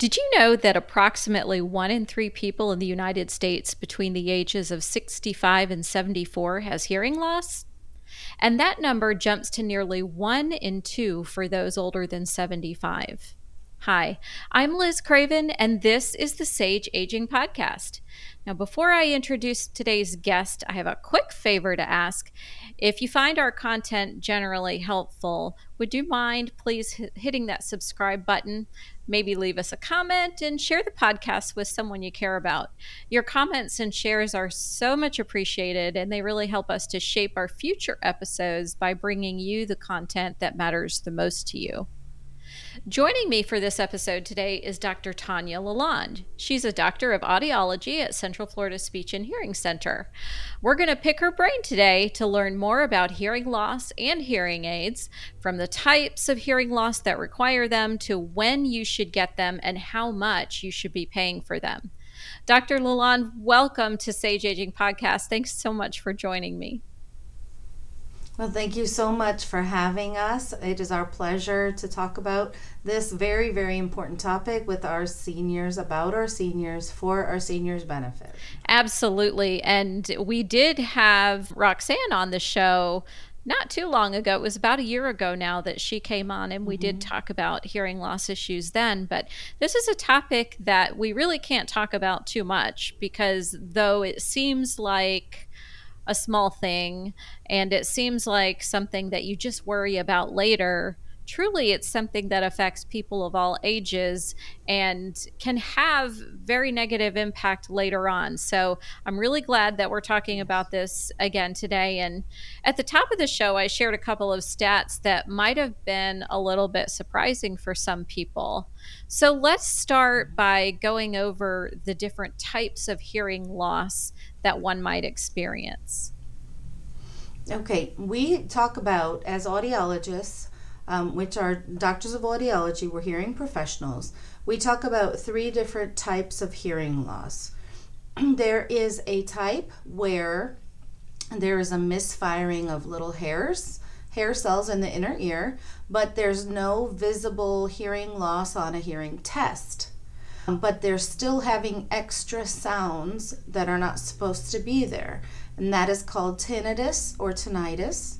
Did you know that approximately one in three people in the United States between the ages of 65 and 74 has hearing loss? And that number jumps to nearly one in two for those older than 75. Hi, I'm Liz Craven, and this is the Sage Aging Podcast. Now, before I introduce today's guest, I have a quick favor to ask. If you find our content generally helpful, would you mind please hitting that subscribe button? Maybe leave us a comment and share the podcast with someone you care about. Your comments and shares are so much appreciated, and they really help us to shape our future episodes by bringing you the content that matters the most to you. Joining me for this episode today is Dr. Tonya LaLonde. She's a doctor of audiology at Central Florida Speech and Hearing Center. We're going to pick her brain today to learn more about hearing loss and hearing aids, from the types of hearing loss that require them to when you should get them and how much you should be paying for them. Dr. Lalonde, welcome to Sage Aging Podcast. Thanks so much for joining me. Well, thank you so much for having us. It is our pleasure to talk about this very, very important topic with our seniors, about our seniors, for our seniors' benefit. Absolutely. And we did have Roxanne on the show not too long ago. It was about a year ago now that she came on, and we mm-hmm. did talk about hearing loss issues then. But this is a topic that we really can't talk about too much because though it seems like a small thing and it seems like something that you just worry about later truly it's something that affects people of all ages and can have very negative impact later on. So I'm really glad that we're talking about this again today. And at the top of the show, I shared a couple of stats that might have been a little bit surprising for some people. So let's start by going over the different types of hearing loss that one might experience. Okay, we talk about as audiologists, um, which are doctors of audiology, we're hearing professionals. We talk about three different types of hearing loss. there is a type where there is a misfiring of little hairs, hair cells in the inner ear, but there's no visible hearing loss on a hearing test. But they're still having extra sounds that are not supposed to be there and that is called tinnitus or tinnitus.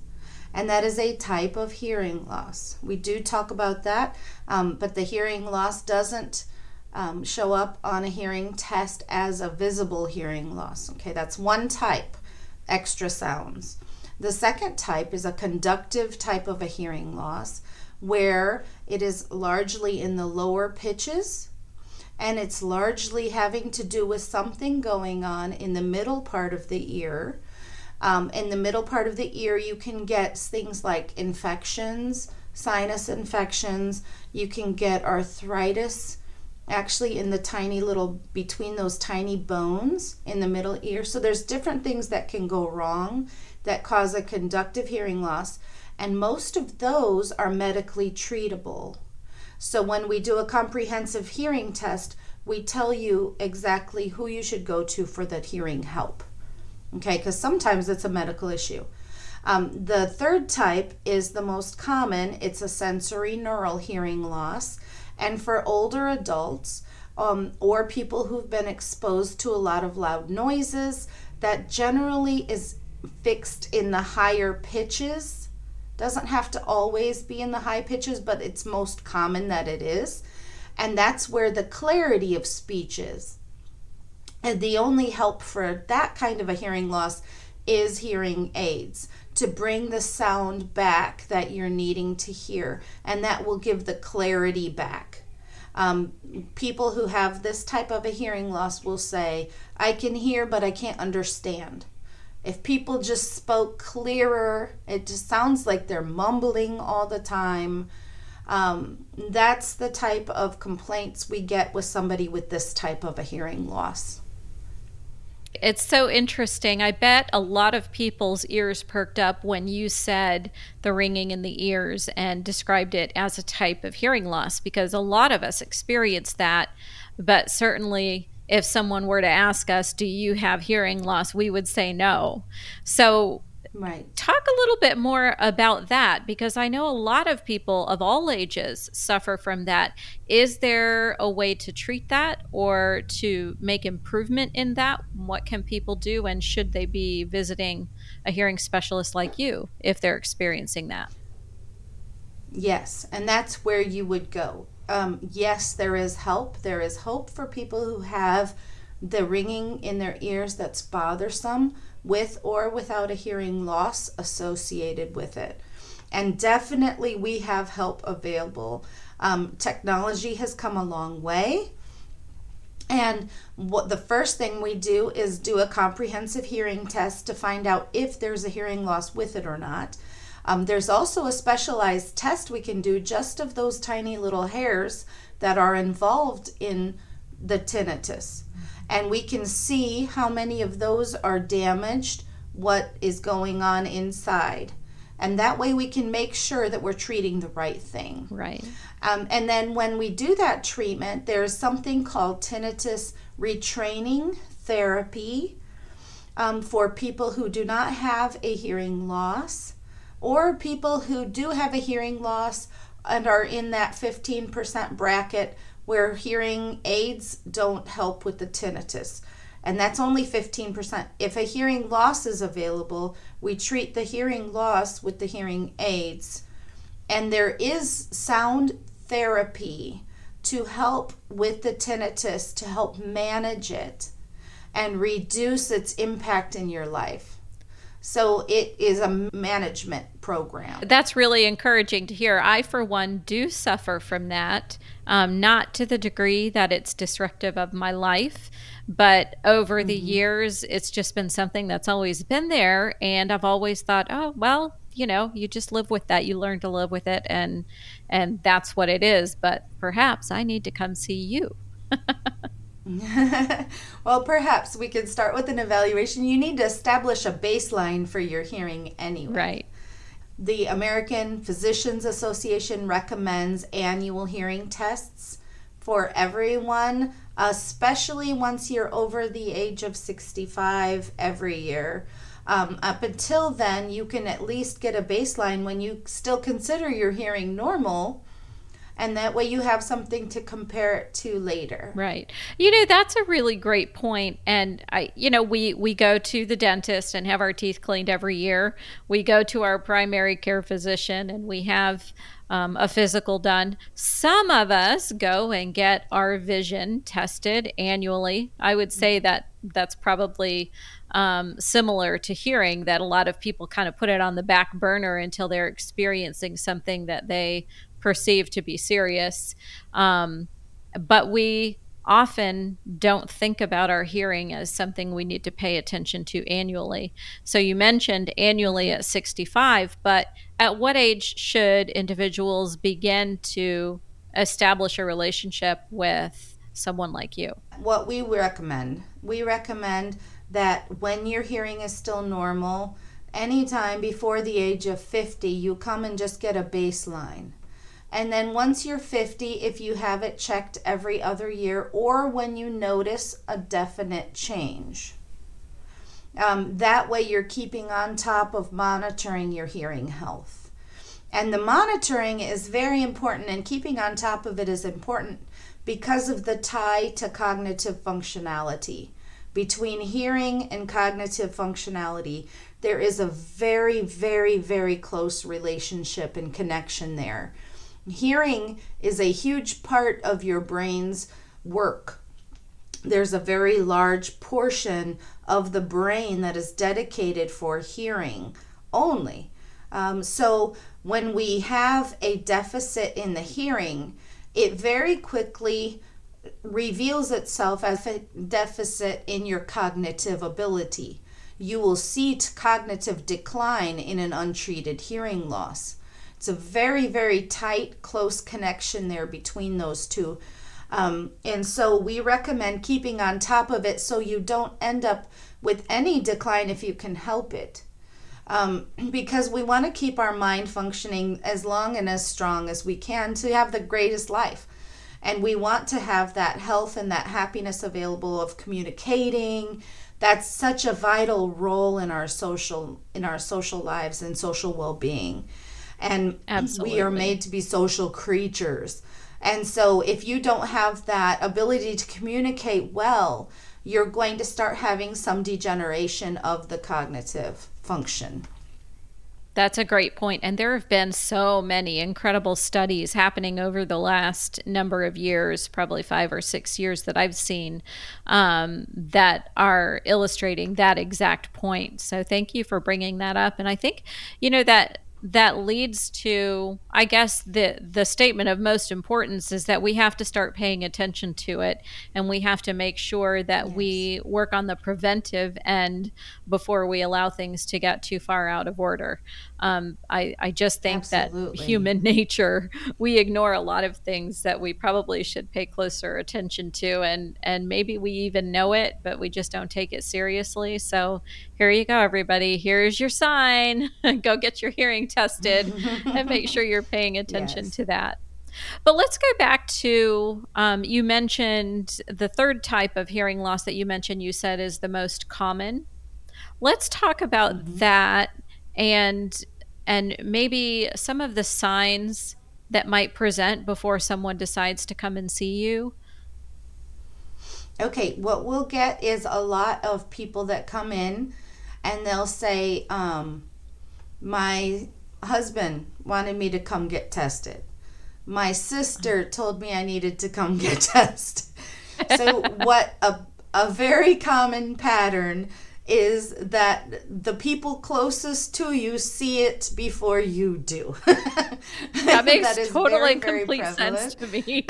And that is a type of hearing loss. We do talk about that, um, but the hearing loss doesn't um, show up on a hearing test as a visible hearing loss. Okay, that's one type, extra sounds. The second type is a conductive type of a hearing loss where it is largely in the lower pitches and it's largely having to do with something going on in the middle part of the ear. Um, in the middle part of the ear, you can get things like infections, sinus infections, you can get arthritis actually in the tiny little between those tiny bones in the middle ear. So there's different things that can go wrong that cause a conductive hearing loss, and most of those are medically treatable. So when we do a comprehensive hearing test, we tell you exactly who you should go to for that hearing help. Okay, because sometimes it's a medical issue. Um, the third type is the most common. It's a sensorineural hearing loss. And for older adults um, or people who've been exposed to a lot of loud noises, that generally is fixed in the higher pitches doesn't have to always be in the high pitches, but it's most common that it is. And that's where the clarity of speech is. And the only help for that kind of a hearing loss is hearing aids to bring the sound back that you're needing to hear, and that will give the clarity back. Um, people who have this type of a hearing loss will say, I can hear, but I can't understand. If people just spoke clearer, it just sounds like they're mumbling all the time. Um, that's the type of complaints we get with somebody with this type of a hearing loss. It's so interesting. I bet a lot of people's ears perked up when you said the ringing in the ears and described it as a type of hearing loss because a lot of us experience that, but certainly if someone were to ask us, Do you have hearing loss? we would say no. So Right. Talk a little bit more about that because I know a lot of people of all ages suffer from that. Is there a way to treat that or to make improvement in that? What can people do and should they be visiting a hearing specialist like you if they're experiencing that? Yes, and that's where you would go. Um, yes, there is help. There is hope for people who have the ringing in their ears that's bothersome with or without a hearing loss associated with it. And definitely, we have help available. Um, technology has come a long way. And what the first thing we do is do a comprehensive hearing test to find out if there's a hearing loss with it or not. Um, there's also a specialized test we can do just of those tiny little hairs that are involved in the tinnitus and we can see how many of those are damaged, what is going on inside. And that way we can make sure that we're treating the right thing. Right. Um, and then when we do that treatment, there's something called tinnitus retraining therapy um, for people who do not have a hearing loss or people who do have a hearing loss and are in that 15% bracket where hearing aids don't help with the tinnitus. And that's only 15%. If a hearing loss is available, we treat the hearing loss with the hearing aids. And there is sound therapy to help with the tinnitus, to help manage it and reduce its impact in your life. So it is a management program. That's really encouraging to hear. I, for one, do suffer from that, um, not to the degree that it's disruptive of my life, but over mm-hmm. the years, it's just been something that's always been there. And I've always thought, oh, well, you know, you just live with that. You learn to live with it, and and that's what it is. But perhaps I need to come see you. well, perhaps we could start with an evaluation. You need to establish a baseline for your hearing anyway. Right. The American Physicians Association recommends annual hearing tests for everyone, especially once you're over the age of 65 every year. Um, up until then, you can at least get a baseline when you still consider your hearing normal and that way you have something to compare it to later. Right. You know that's a really great point. And i you know we we go to the dentist and have our teeth cleaned every year. We go to our primary care physician and we have um, a physical done. Some of us go and get our vision tested annually. I would say that that's probably um, similar to hearing that a lot of people kind of put it on the back burner until they're experiencing something that they perceived to be serious. Um, but we often don't think about our hearing as something we need to pay attention to annually. So you mentioned annually at 65, but at what age should individuals begin to establish a relationship with someone like you? What we recommend, we recommend that when your hearing is still normal, anytime before the age of 50, you come and just get a baseline. And then once you're 50, if you have it checked every other year or when you notice a definite change. Um, that way, you're keeping on top of monitoring your hearing health. And the monitoring is very important, and keeping on top of it is important because of the tie to cognitive functionality. Between hearing and cognitive functionality, there is a very, very, very close relationship and connection there. Hearing is a huge part of your brain's work. There's a very large portion of the brain that is dedicated for hearing only. Um, so when we have a deficit in the hearing, it very quickly reveals itself as a deficit in your cognitive ability. You will see cognitive decline in an untreated hearing loss. It's a very, very tight, close connection there between those two. Um, and so we recommend keeping on top of it so you don't end up with any decline if you can help it. Um, because we want to keep our mind functioning as long and as strong as we can to have the greatest life. And we want to have that health and that happiness available of communicating, that's such a vital role in our social in our social lives and social well-being and Absolutely. we are made to be social creatures and so if you don't have that ability to communicate well you're going to start having some degeneration of the cognitive function That's a great point. And there have been so many incredible studies happening over the last number of years, probably five or six years that I've seen, um, that are illustrating that exact point. So thank you for bringing that up. And I think, you know, that that leads to i guess the the statement of most importance is that we have to start paying attention to it and we have to make sure that yes. we work on the preventive end before we allow things to get too far out of order um, I, I just think Absolutely. that human nature we ignore a lot of things that we probably should pay closer attention to and and maybe we even know it but we just don't take it seriously so here you go everybody here's your sign go get your hearing tested and make sure you're paying attention yes. to that. But let's go back to um, you mentioned the third type of hearing loss that you mentioned, you said is the most common. Let's talk about mm-hmm. that and and maybe some of the signs that might present before someone decides to come and see you. Okay, what we'll get is a lot of people that come in and they'll say, um, My husband wanted me to come get tested. My sister told me I needed to come get tested. So what a a very common pattern is that the people closest to you see it before you do. that makes that totally very, complete sense to me.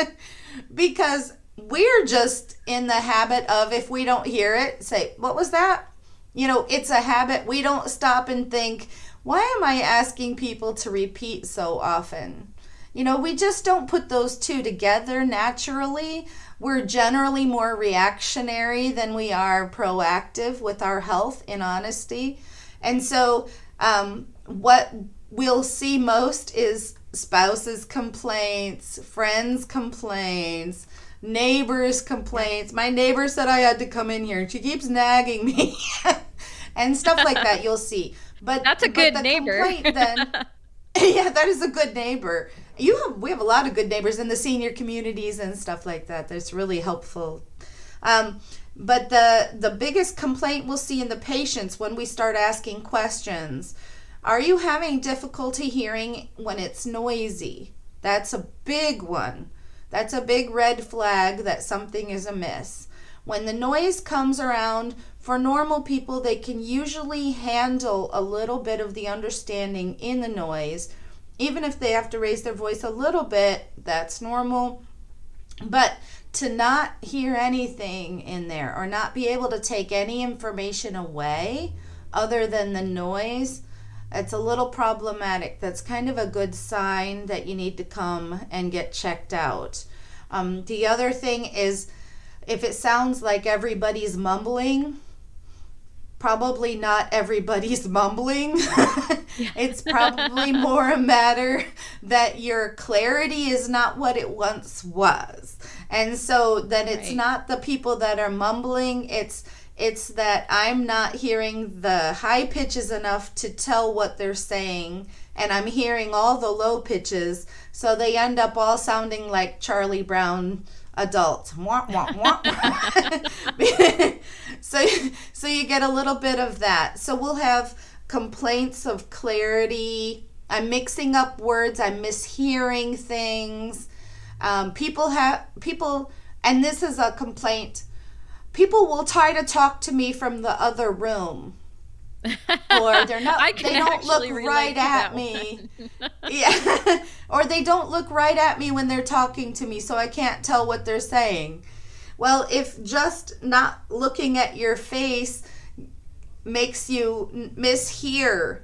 because we're just in the habit of if we don't hear it, say, "What was that?" You know, it's a habit. We don't stop and think, why am I asking people to repeat so often? You know, we just don't put those two together naturally. We're generally more reactionary than we are proactive with our health, in honesty. And so, um, what we'll see most is spouses' complaints, friends' complaints, neighbors' complaints. My neighbor said I had to come in here, and she keeps nagging me, and stuff like that. You'll see. But that's a good neighbor. then, yeah, that is a good neighbor. You have we have a lot of good neighbors in the senior communities and stuff like that. That's really helpful. Um, but the the biggest complaint we'll see in the patients when we start asking questions are you having difficulty hearing when it's noisy that's a big one that's a big red flag that something is amiss when the noise comes around for normal people, they can usually handle a little bit of the understanding in the noise. Even if they have to raise their voice a little bit, that's normal. But to not hear anything in there or not be able to take any information away other than the noise, it's a little problematic. That's kind of a good sign that you need to come and get checked out. Um, the other thing is if it sounds like everybody's mumbling, probably not everybody's mumbling. it's probably more a matter that your clarity is not what it once was. And so then it's right. not the people that are mumbling, it's it's that I'm not hearing the high pitches enough to tell what they're saying and I'm hearing all the low pitches so they end up all sounding like Charlie Brown adult. Wah, wah, wah. So, so you get a little bit of that. So we'll have complaints of clarity. I'm mixing up words. I'm mishearing things. Um, people have people, and this is a complaint. People will try to talk to me from the other room or they're not they don't look right at me yeah or they don't look right at me when they're talking to me so i can't tell what they're saying well if just not looking at your face makes you mishear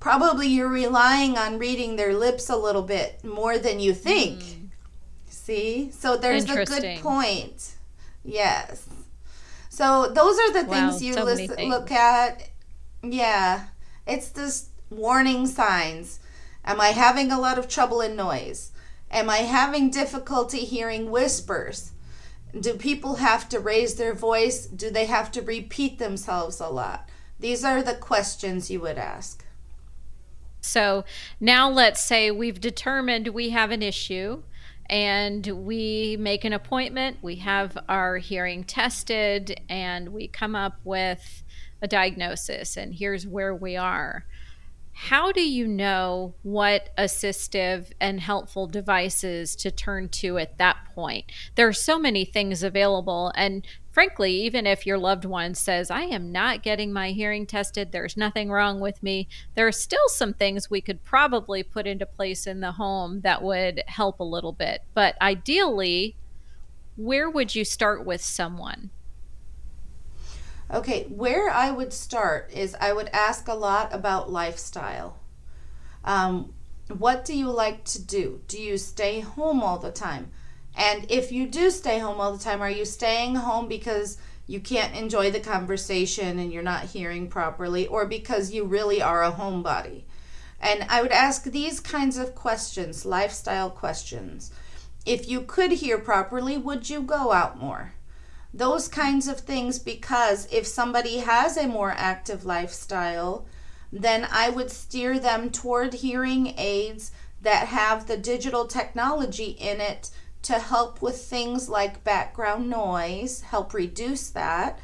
probably you're relying on reading their lips a little bit more than you think mm. see so there's a good point yes so those are the wow, things you so listen, look at yeah, it's this warning signs. Am I having a lot of trouble in noise? Am I having difficulty hearing whispers? Do people have to raise their voice? Do they have to repeat themselves a lot? These are the questions you would ask. So now let's say we've determined we have an issue and we make an appointment, we have our hearing tested, and we come up with a diagnosis, and here's where we are how do you know what assistive and helpful devices to turn to at that point? There are so many things available. And frankly, even if your loved one says, I am not getting my hearing tested, there's nothing wrong with me, there are still some things we could probably put into place in the home that would help a little bit. But ideally, where would you start with someone? Okay, where I would start is I would ask a lot about lifestyle. Um, what do you like to do? Do you stay home all the time? And if you do stay home all the time, are you staying home because you can't enjoy the conversation and you're not hearing properly, or because you really are a homebody? And I would ask these kinds of questions, lifestyle questions. If you could hear properly, would you go out more? Those kinds of things because if somebody has a more active lifestyle, then I would steer them toward hearing aids that have the digital technology in it to help with things like background noise, help reduce that,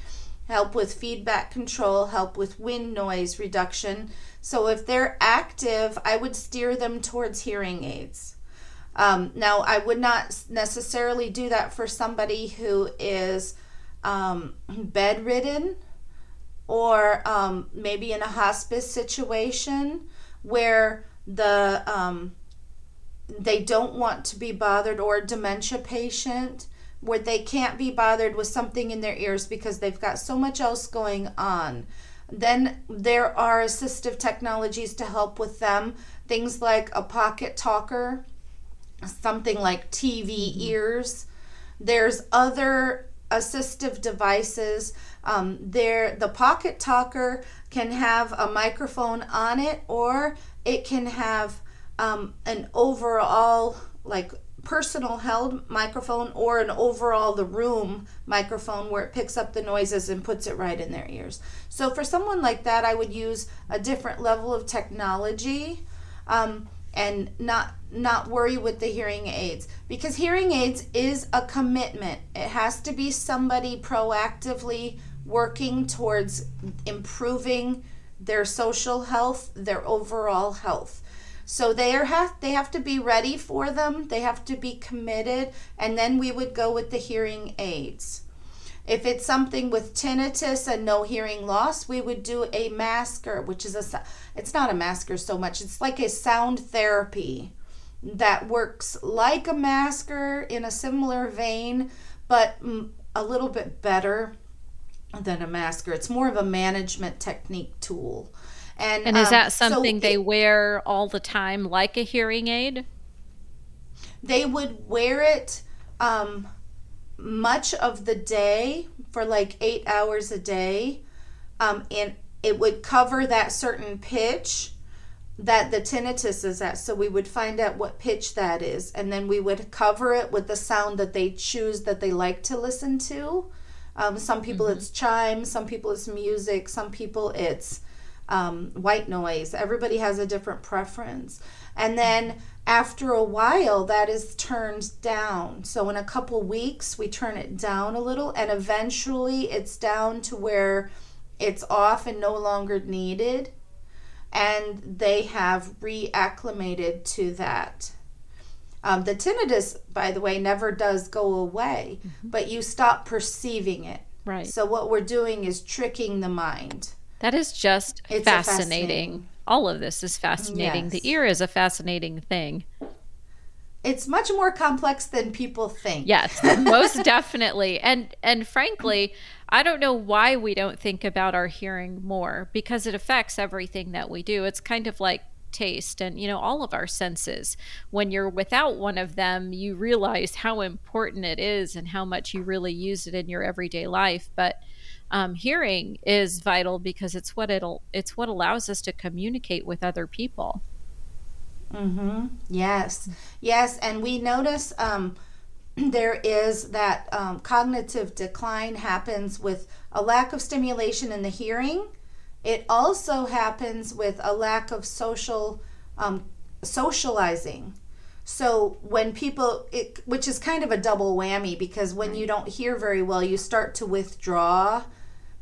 help with feedback control, help with wind noise reduction. So if they're active, I would steer them towards hearing aids. Um, now, I would not necessarily do that for somebody who is um, bedridden or um, maybe in a hospice situation where the um, they don't want to be bothered or a dementia patient where they can't be bothered with something in their ears because they've got so much else going on. Then there are assistive technologies to help with them. Things like a Pocketalker something like tv mm-hmm. ears there's other assistive devices. Um, there, the Pocketalker can have a microphone on it, or it can have um, an overall like personal held microphone or an overall the room microphone where it picks up the noises and puts it right in their ears. So for someone like that, I would use a different level of technology. Um, and not not worry with the hearing aids because hearing aids is a commitment. It has to be somebody proactively working towards improving their social health, their overall health. So they are have they have to be ready for them. They have to be committed and then we would go with the hearing aids. If it's something with tinnitus and no hearing loss, we would do a masker, which is a it's not a masker so much. It's like a sound therapy that works like a masker in a similar vein, but a little bit better than a masker. It's more of a management technique tool. And, and is um, that something so they it, wear all the time, like a hearing aid? They would wear it um, much of the day for like eight hours a day. Um, and it would cover that certain pitch that the tinnitus is at. So we would find out what pitch that is, and then we would cover it with the sound that they choose that they like to listen to. Um, some people mm-hmm. it's chimes, some people it's music, some people it's um, white noise. Everybody has a different preference. And then after a while, that is turned down. So in a couple weeks, we turn it down a little, and eventually it's down to where it's off and no longer needed. And they have reacclimated to that. Um, the tinnitus, by the way, never does go away, mm-hmm. but you stop perceiving it. Right. So what we're doing is tricking the mind. That is just fascinating. fascinating. All of this is fascinating. Yes. The ear is a fascinating thing. It's much more complex than people think. Yes, most definitely. And and frankly, I don't know why we don't think about our hearing more because it affects everything that we do. It's kind of like taste and you know all of our senses when you're without one of them you realize how important it is and how much you really use it in your everyday life but um, hearing is vital because it's what it'll it's what allows us to communicate with other people. Mm-hmm. Yes, yes, and we notice um, there is that um, cognitive decline happens with a lack of stimulation in the hearing. It also happens with a lack of social um, socializing. So when people, it, which is kind of a double whammy, because when you don't hear very well, you start to withdraw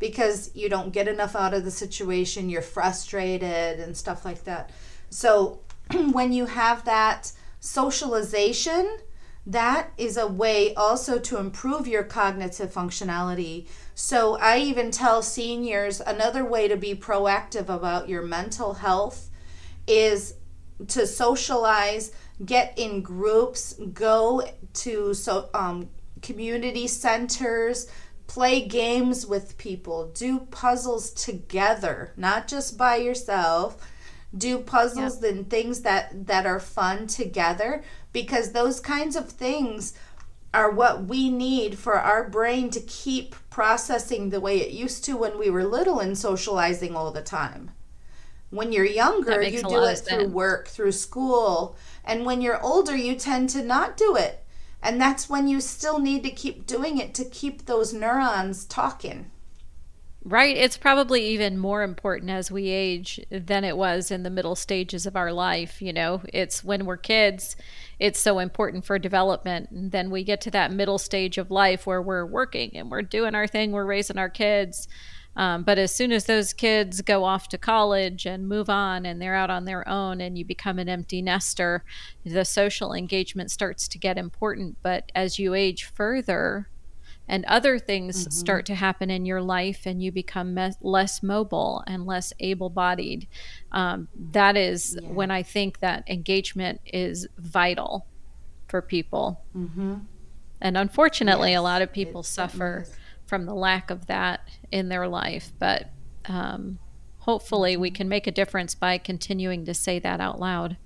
because you don't get enough out of the situation. You're frustrated and stuff like that. So when you have that socialization, that is a way also to improve your cognitive functionality. So I even tell seniors another way to be proactive about your mental health is to socialize, get in groups, go to so um, community centers, play games with people, do puzzles together, not just by yourself. Do puzzles yep. and things that that are fun together because those kinds of things are what we need for our brain to keep processing the way it used to when we were little and socializing all the time. When you're younger, you do it through work, through school. And when you're older, you tend to not do it. And that's when you still need to keep doing it to keep those neurons talking. Right. It's probably even more important as we age than it was in the middle stages of our life. You know, it's when we're kids, it's so important for development. And then we get to that middle stage of life where we're working and we're doing our thing, we're raising our kids. Um, but as soon as those kids go off to college and move on and they're out on their own and you become an empty nester, the social engagement starts to get important. But as you age further, and other things mm-hmm. start to happen in your life and you become me- less mobile and less able-bodied um, that is yeah. when i think that engagement is vital for people mm-hmm. and unfortunately yes, a lot of people suffer from the lack of that in their life. But um, hopefully, we can make a difference by continuing to say that out loud.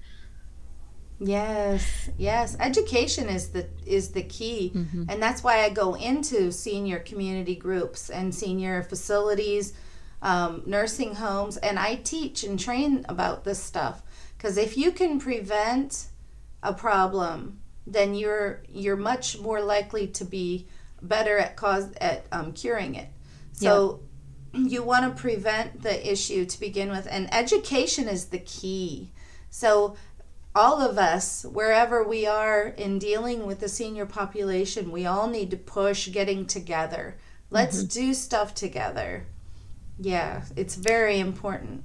Yes, yes. Education is the is the key, mm-hmm. and that's why I go into senior community groups and senior facilities, um, nursing homes, and I teach and train about this stuff. Because if you can prevent a problem, then you're you're much more likely to be better at cause at um, curing it. So yeah. you want to prevent the issue to begin with, and education is the key. So all of us, wherever we are in dealing with the senior population, we all need to push getting together. Let's mm-hmm. do stuff together. Yeah, it's very important.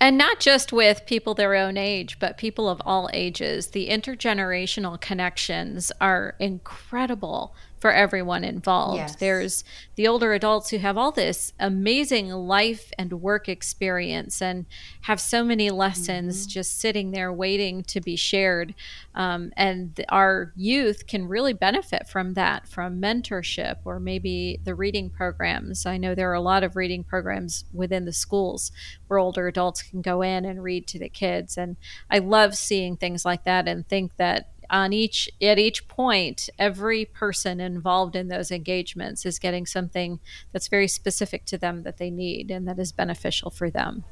And not just with people their own age, but people of all ages. The intergenerational connections are incredible for everyone involved. Yes. There's the older adults who have all this amazing life and work experience and have so many lessons mm-hmm. just sitting there waiting to be shared. Um, and our youth can really benefit from that, from mentorship or maybe the reading programs. I know there are a lot of reading programs within the schools where older adults can go in and read to the kids. And I love seeing things like that and think that on each at each point every person involved in those engagements is getting something that's very specific to them that they need and that is beneficial for them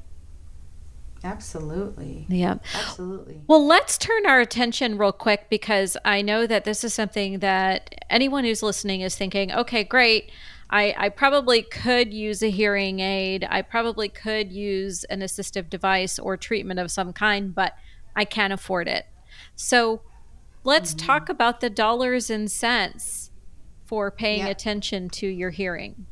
Absolutely. Yeah. Absolutely. Well, let's turn our attention real quick because I know that this is something that anyone who's listening is thinking, okay, great. I, I probably could use a hearing aid. I probably could use an assistive device or treatment of some kind, but I can't afford it. So, Let's mm-hmm. talk about the dollars and cents for paying yeah. attention to your hearing.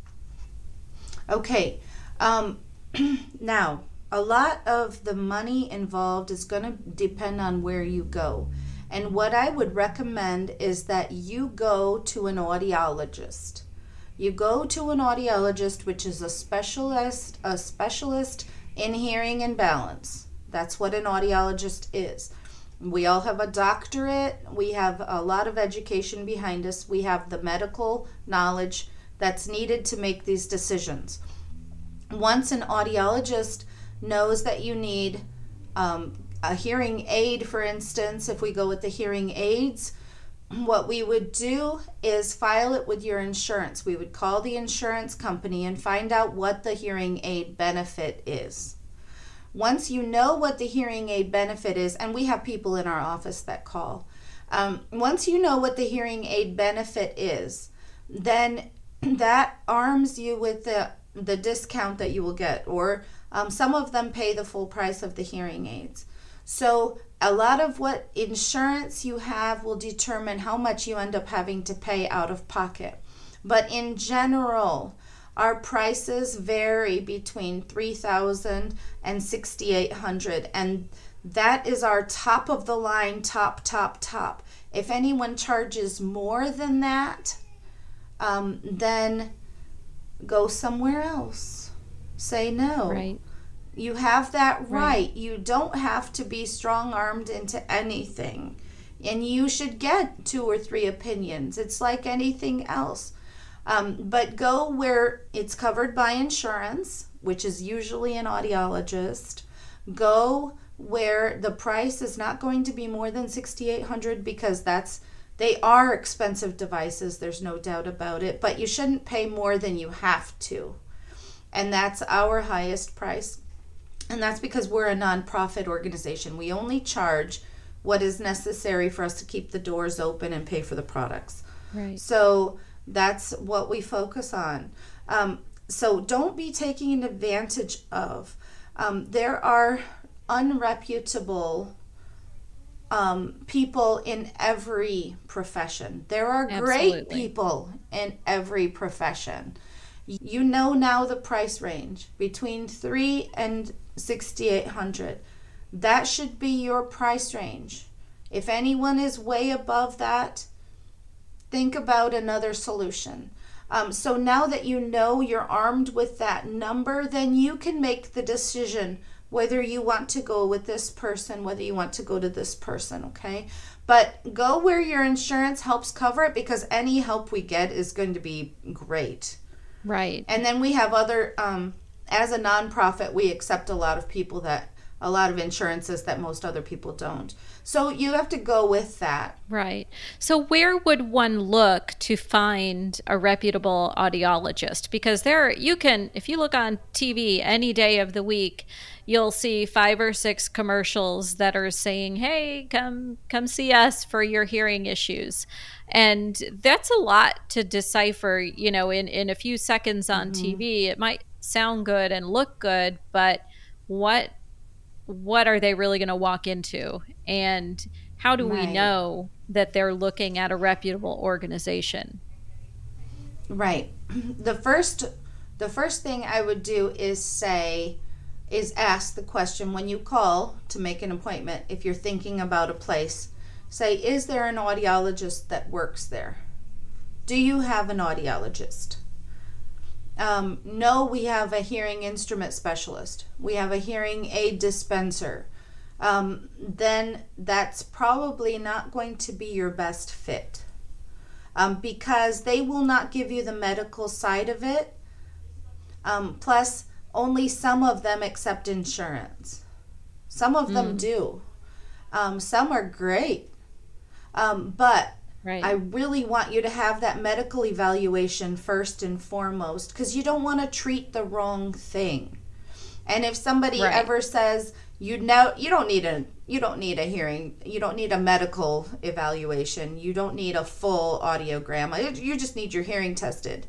Okay. Um, now, a lot of the money involved is going to depend on where you go. And what I would recommend is that you go to an audiologist. You go to an audiologist, which is a specialist, a specialist in hearing and balance. That's what an audiologist is. We all have a doctorate. We have a lot of education behind us. We have the medical knowledge that's needed to make these decisions. Once an audiologist knows that you need um, a hearing aid, for instance, if we go with the hearing aids, what we would do is file it with your insurance. We would call the insurance company and find out what the hearing aid benefit is. Once you know what the hearing aid benefit is, and we have people in our office that call, Um, once you know what the hearing aid benefit is, then that arms you with the the discount that you will get, or um, some of them pay the full price of the hearing aids. So a lot of what insurance you have will determine how much you end up having to pay out of pocket. But in general, our prices vary between 3000 and 6800 and that is our top of the line top top top if anyone charges more than that um, then go somewhere else say no Right. you have that right. Right. You don't have to be strong armed into anything. And you should get two or three opinions. It's like anything else. Um, but go where it's covered by insurance, which is usually an audiologist. Go where the price is not going to be more than 6800 because that's they are expensive devices there's no doubt about it but you shouldn't pay more than you have to and that's our highest price and that's because we're a nonprofit organization. We only charge what is necessary for us to keep the doors open and pay for the products. Right. So that's what we focus on. Um, so don't be taking advantage of. Um, there are unreputable um, people in every profession. There are great people in every profession. You know now the price range between three and sixty eight hundred. That should be your price range. If anyone is way above that, think about another solution. Um, so now that you know you're armed with that number, then you can make the decision whether you want to go with this person, whether you want to go to this person, okay? But go where your insurance helps cover it because any help we get is going to be great. Right. And then we have other, um, as a nonprofit, we accept a lot of people that, a lot of insurances that most other people don't. So you have to go with that. Right. So, where would one look to find a reputable audiologist? Because there, you can, if you look on TV any day of the week, you'll see five or six commercials that are saying, "Hey, come come see us for your hearing issues," and that's a lot to decipher. You know, in in a few seconds on mm-hmm. TV, it might sound good and look good, but what what are they really going to walk into and how do we know that they're looking at a reputable organization Right. The first the first thing I would do is say is ask the question when you call to make an appointment if you're thinking about a place. Say, is there an audiologist that works there? Do you have an audiologist? Um, no, we have a hearing instrument specialist. We have a hearing aid dispenser. Um, then that's probably not going to be your best fit um, because they will not give you the medical side of it. Um, plus, only some of them accept insurance. Some of them do. Um, some are great. Um, but right I really want you to have that medical evaluation first and foremost because you don't want to treat the wrong thing. And if somebody Right. ever says you know you don't need a you don't need a hearing you don't need a medical evaluation you don't need a full audiogram you just need your hearing tested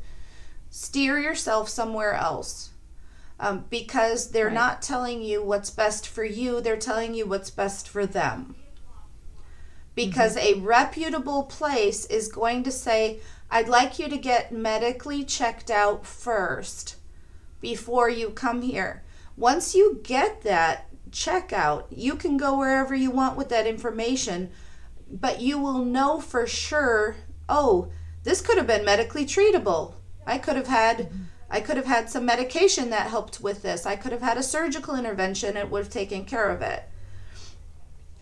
steer yourself somewhere else um, because they're Right. not telling you what's best for you they're telling you what's best for them because mm-hmm. a reputable place is going to say i'd like you to get medically checked out first before you come here. Once you get that checkout you can go wherever you want with that information but you will know for sure oh this could have been medically treatable. I could have had mm-hmm. i could have had some medication that helped with this. I could have had a surgical intervention it would have taken care of it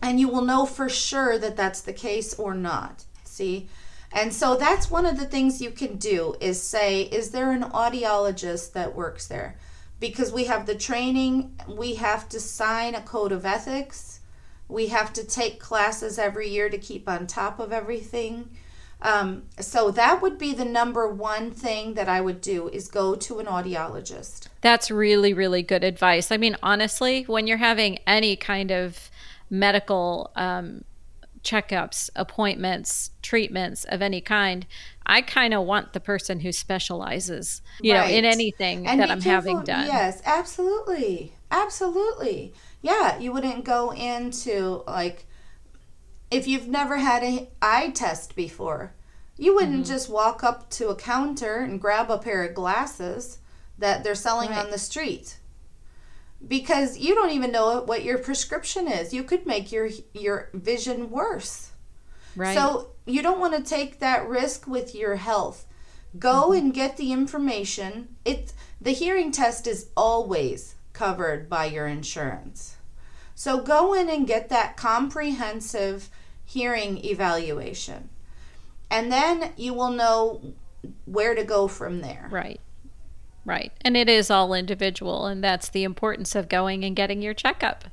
and you will know for sure that that's the case or not see? And so that's one of the things you can do is say is there an audiologist that works there? Because we have the training we have to sign a code of ethics we have to take classes every year to keep on top of everything. Um, so that would be the number one thing that i would do is go to an audiologist. That's really, really good advice. I mean, honestly, when you're having any kind of medical um, checkups, appointments, treatments of any kind, I kind of want the person who specializes, you right. know, in anything and that I'm having done. Yes, absolutely. Absolutely. Yeah, you wouldn't go into like if you've never had an eye test before, you wouldn't mm-hmm. just walk up to a counter and grab a pair of glasses that they're selling right. on the street because you don't even know what your prescription is. You could make your your vision worse. Right. So you don't want to take that risk with your health. Go mm-hmm. and get the information. It's the hearing test is always covered by your insurance. So go in and get that comprehensive hearing evaluation. And then you will know where to go from there. Right. Right. And it is all individual, and that's the importance of going and getting your checkup.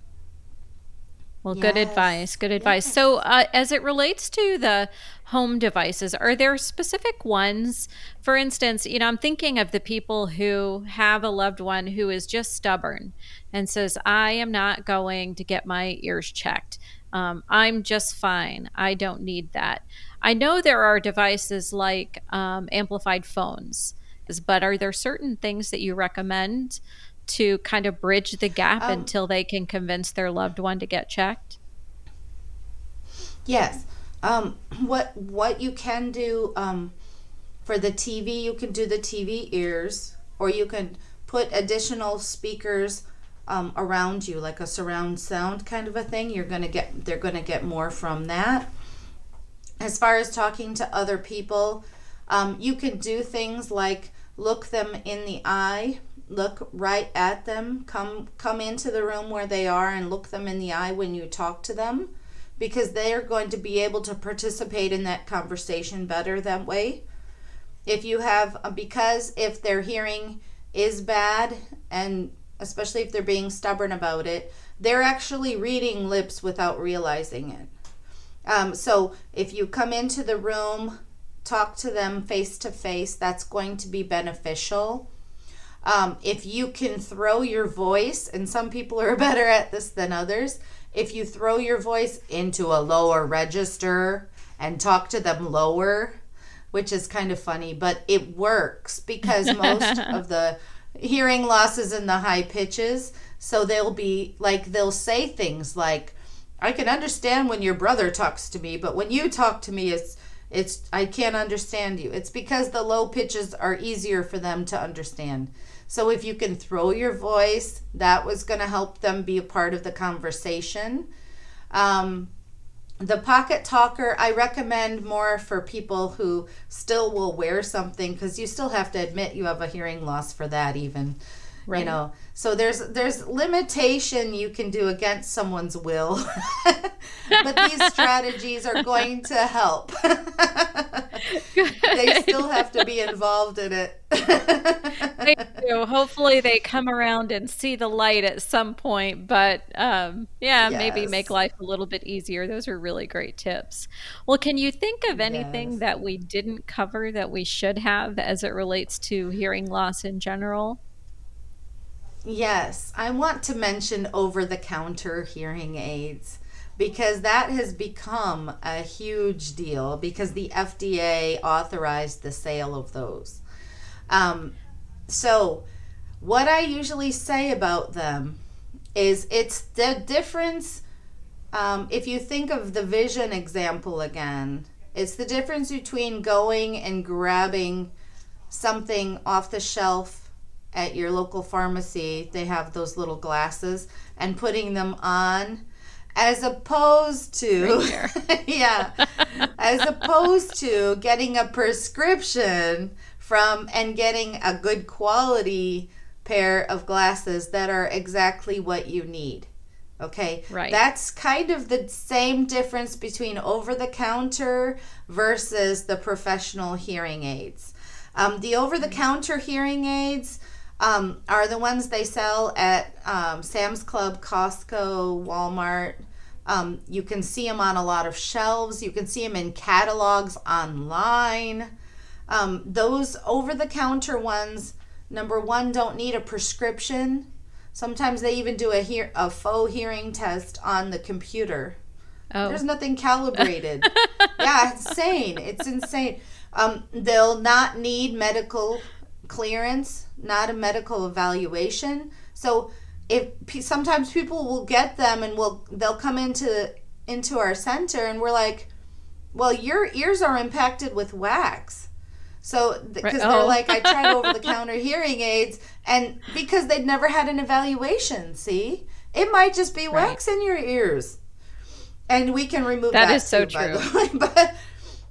Well, yes. good advice. Good advice. Yes. So, uh, as it relates to the home devices, are there specific ones? For instance, you know, I'm thinking of the people who have a loved one who is just stubborn and says, I am not going to get my ears checked. Um, I'm just fine. I don't need that. I know there are devices like um, amplified phones but are there certain things that you recommend to kind of bridge the gap um, until they can convince their loved one to get checked? Yes. Um, what what you can do um, for the TV, you can do the TV ears, or you can put additional speakers um, around you, like a surround sound kind of a thing. You're gonna get they're gonna get more from that. As far as talking to other people, um, you can do things like look them in the eye look right at them come come into the room where they are and look them in the eye when you talk to them because they are going to be able to participate in that conversation better that way. If you have uh, because if their hearing is bad and especially if they're being stubborn about it they're actually reading lips without realizing it. Um, so if you come into the room talk to them face to face, that's going to be beneficial. Um, if you can throw your voice, and some people are better at this than others, if you throw your voice into a lower register and talk to them lower, which is kind of funny, but it works because most of the hearing loss is in the high pitches. So they'll be like, they'll say things like, I can understand when your brother talks to me, but when you talk to me, it's it's I can't understand you. It's because the low pitches are easier for them to understand. So if you can throw your voice, that was going to help them be a part of the conversation. Um, the Pocketalker, I recommend more for people who still will wear something because you still have to admit you have a hearing loss for that, even. Right. You know, so there's there's limitation you can do against someone's will, but these strategies are going to help. they still have to be involved in it. they do. Hopefully, they come around and see the light at some point. But um, yeah, yes. maybe make life a little bit easier. Those are really great tips. Well, can you think of anything yes. that we didn't cover that we should have as it relates to hearing loss in general? Yes, I want to mention over the counter hearing aids because that has become a huge deal because the FDA authorized the sale of those. Um, so, what I usually say about them is it's the difference. Um, if you think of the vision example again, it's the difference between going and grabbing something off the shelf at your local pharmacy, they have those little glasses and putting them on as opposed to yeah. As opposed to getting a prescription from and getting a good quality pair of glasses that are exactly what you need okay? Right. That's kind of the same difference between over the counter versus the professional hearing aids. Um, the over the counter hearing aids um, are the ones they sell at um, Sam's Club, Costco, Walmart. Um, you can see them on a lot of shelves. You can see them in catalogs online. Um, those over the counter ones, number one, don't need a prescription. Sometimes they even do a, hear- a faux hearing test on the computer. Oh. There's nothing calibrated. yeah, it's insane. It's insane. Um, they'll not need medical clearance, not a medical evaluation. So if sometimes people will get them and will they'll come into into our center and we're like, well, your ears are impacted with wax. So because right. they're oh. like, I tried over the counter hearing aids, and because they'd never had an evaluation. See, it might just be right. wax in your ears, and we can remove that. That is so too, true. but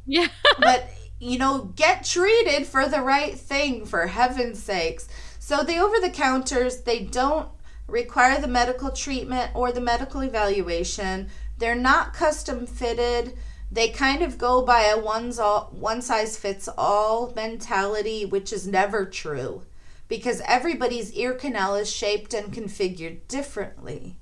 yeah, but you know, get treated for the right thing for heaven's sakes. So the over the counters, they don't require the medical treatment or the medical evaluation. They're not custom fitted they kind of go by a one's all, one size fits all mentality, which is never true because everybody's ear canal is shaped and configured differently.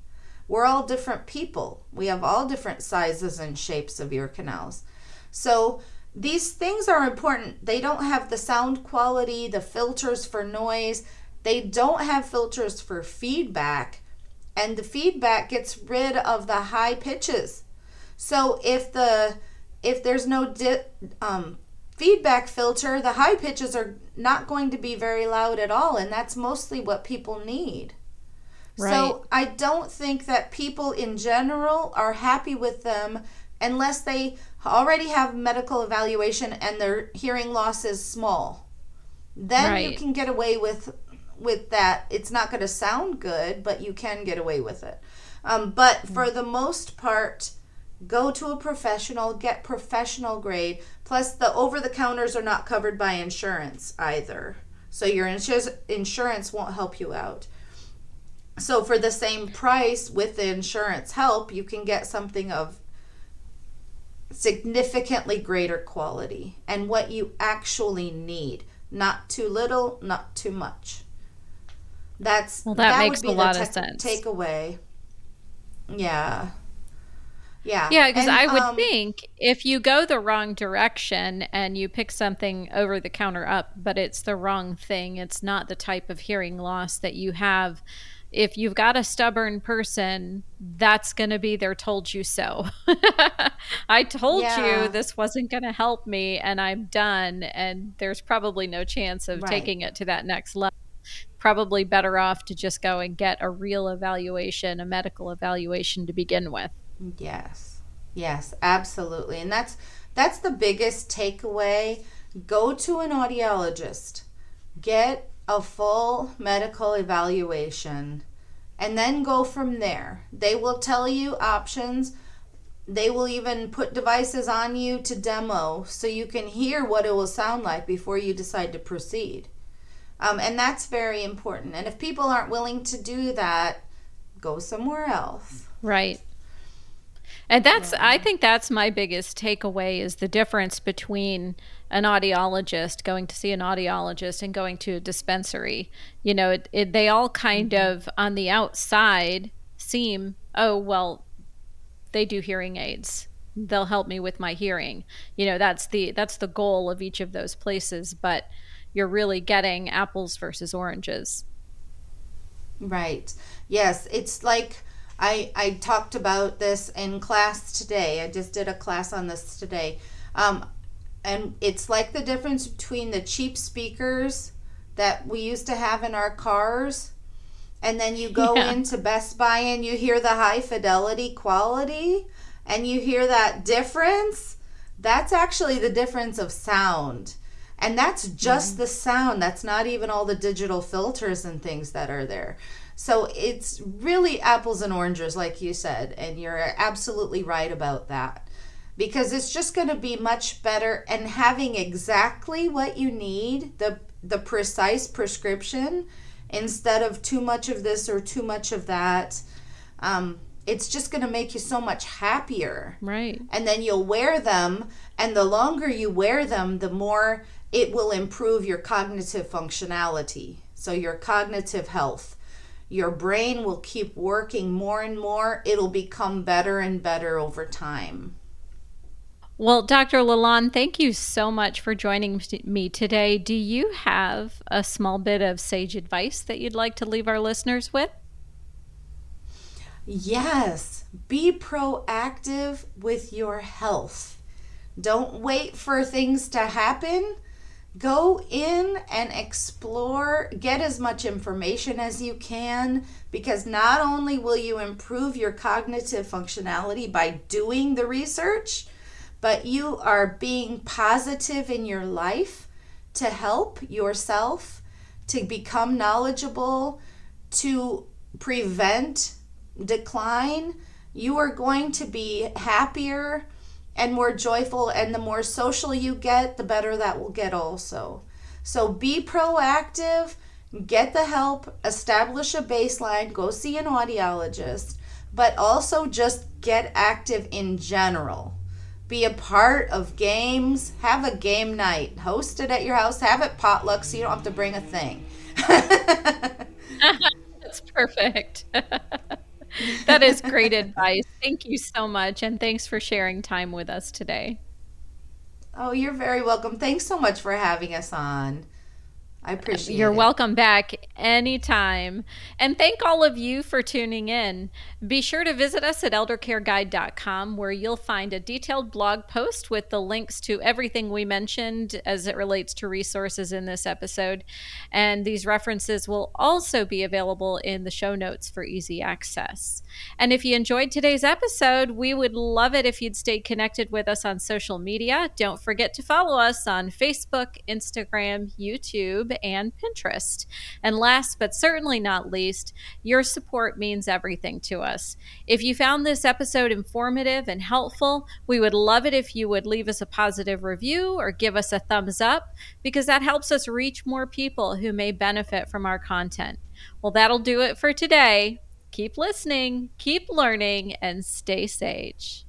We're all different people. We have all different sizes and shapes of ear canals. So these things are important. They don't have the sound quality, the filters for noise. They don't have filters for feedback. And the feedback gets rid of the high pitches so if the if there's no di- um, feedback filter, the high pitches are not going to be very loud at all, and that's mostly what people need. Right. So I don't think that people in general are happy with them unless they already have medical evaluation and their hearing loss is small. Then right. you can get away with with that. It's not going to sound good, but you can get away with it. Um, but for mm. the most part, go to a professional, get professional grade. Plus, the over the counters are not covered by insurance either. So, your insurance won't help you out. So, for the same price with the insurance help, you can get something of significantly greater quality and what you actually need. Not too little, not too much. That's well, that, that makes a lot te- of sense. Takeaway. Yeah. Yeah. Yeah, because I would um, think if you go the wrong direction and you pick something over the counter up, but it's the wrong thing, it's not the type of hearing loss that you have. If you've got a stubborn person, that's going to be their told you so. I told yeah. you this wasn't going to help me and I'm done. And there's probably no chance of right. taking it to that next level probably better off to just go and get a real evaluation, a medical evaluation to begin with. Yes. Yes, absolutely. And that's that's the biggest takeaway. Go to an audiologist. Get a full medical evaluation and then go from there. They will tell you options. They will even put devices on you to demo so you can hear what it will sound like before you decide to proceed. Um, and that's very important. And if people aren't willing to do that, go somewhere else. Right. And that's yeah. I think that's my biggest takeaway is the difference between an audiologist going to see an audiologist and going to a dispensary. You know, it, it, they all kind mm-hmm. of on the outside seem, oh well, they do hearing aids. They'll help me with my hearing. You know, that's the that's the goal of each of those places, but you're really getting apples versus oranges. Right. Yes, it's like I, I talked about this in class today. I just did a class on this today. Um, and it's like the difference between the cheap speakers that we used to have in our cars and then you go yeah. into Best Buy and you hear the high fidelity quality and you hear that difference. That's actually the difference of sound. And that's just mm-hmm. the sound. That's not even all the digital filters and things that are there. So it's really apples and oranges, like you said, and you're absolutely right about that. Because it's just going to be much better, and having exactly what you need, the the precise prescription, instead of too much of this or too much of that. Um, it's just going to make you so much happier. Right. And then you'll wear them, and the longer you wear them, the more it will improve your cognitive functionality. So, your cognitive health your brain will keep working more and more. It'll become better and better over time. Well, Dr. LaLonde, thank you so much for joining me today. Do you have a small bit of sage advice that you'd like to leave our listeners with? Yes, be proactive with your health. Don't wait for things to happen. Go in and explore, get as much information as you can, because not only will you improve your cognitive functionality by doing the research, but you are being positive in your life to help yourself to become knowledgeable, to prevent decline. You are going to be happier and more joyful, and the more social you get, the better that will get also. So be proactive, get the help, establish a baseline, go see an audiologist, but also just get active in general be a part of games, have a game night, host it at your house, have it potluck so you don't have to bring a thing. That's perfect. that is great advice. Thank you so much. And thanks for sharing time with us today. Oh, you're very welcome. Thanks so much for having us on. I appreciate You're it. welcome back anytime. And thank all of you for tuning in. Be sure to visit us at eldercareguide.com where you'll find a detailed blog post with the links to everything we mentioned as it relates to resources in this episode. And these references will also be available in the show notes for easy access. And if you enjoyed today's episode, we would love it if you'd stay connected with us on social media. Don't forget to follow us on Facebook, Instagram, YouTube and Pinterest. And last but certainly not least, your support means everything to us. If you found this episode informative and helpful, we would love it if you would leave us a positive review or give us a thumbs up because that helps us reach more people who may benefit from our content. Well, that'll do it for today. Keep listening, keep learning, and stay sage.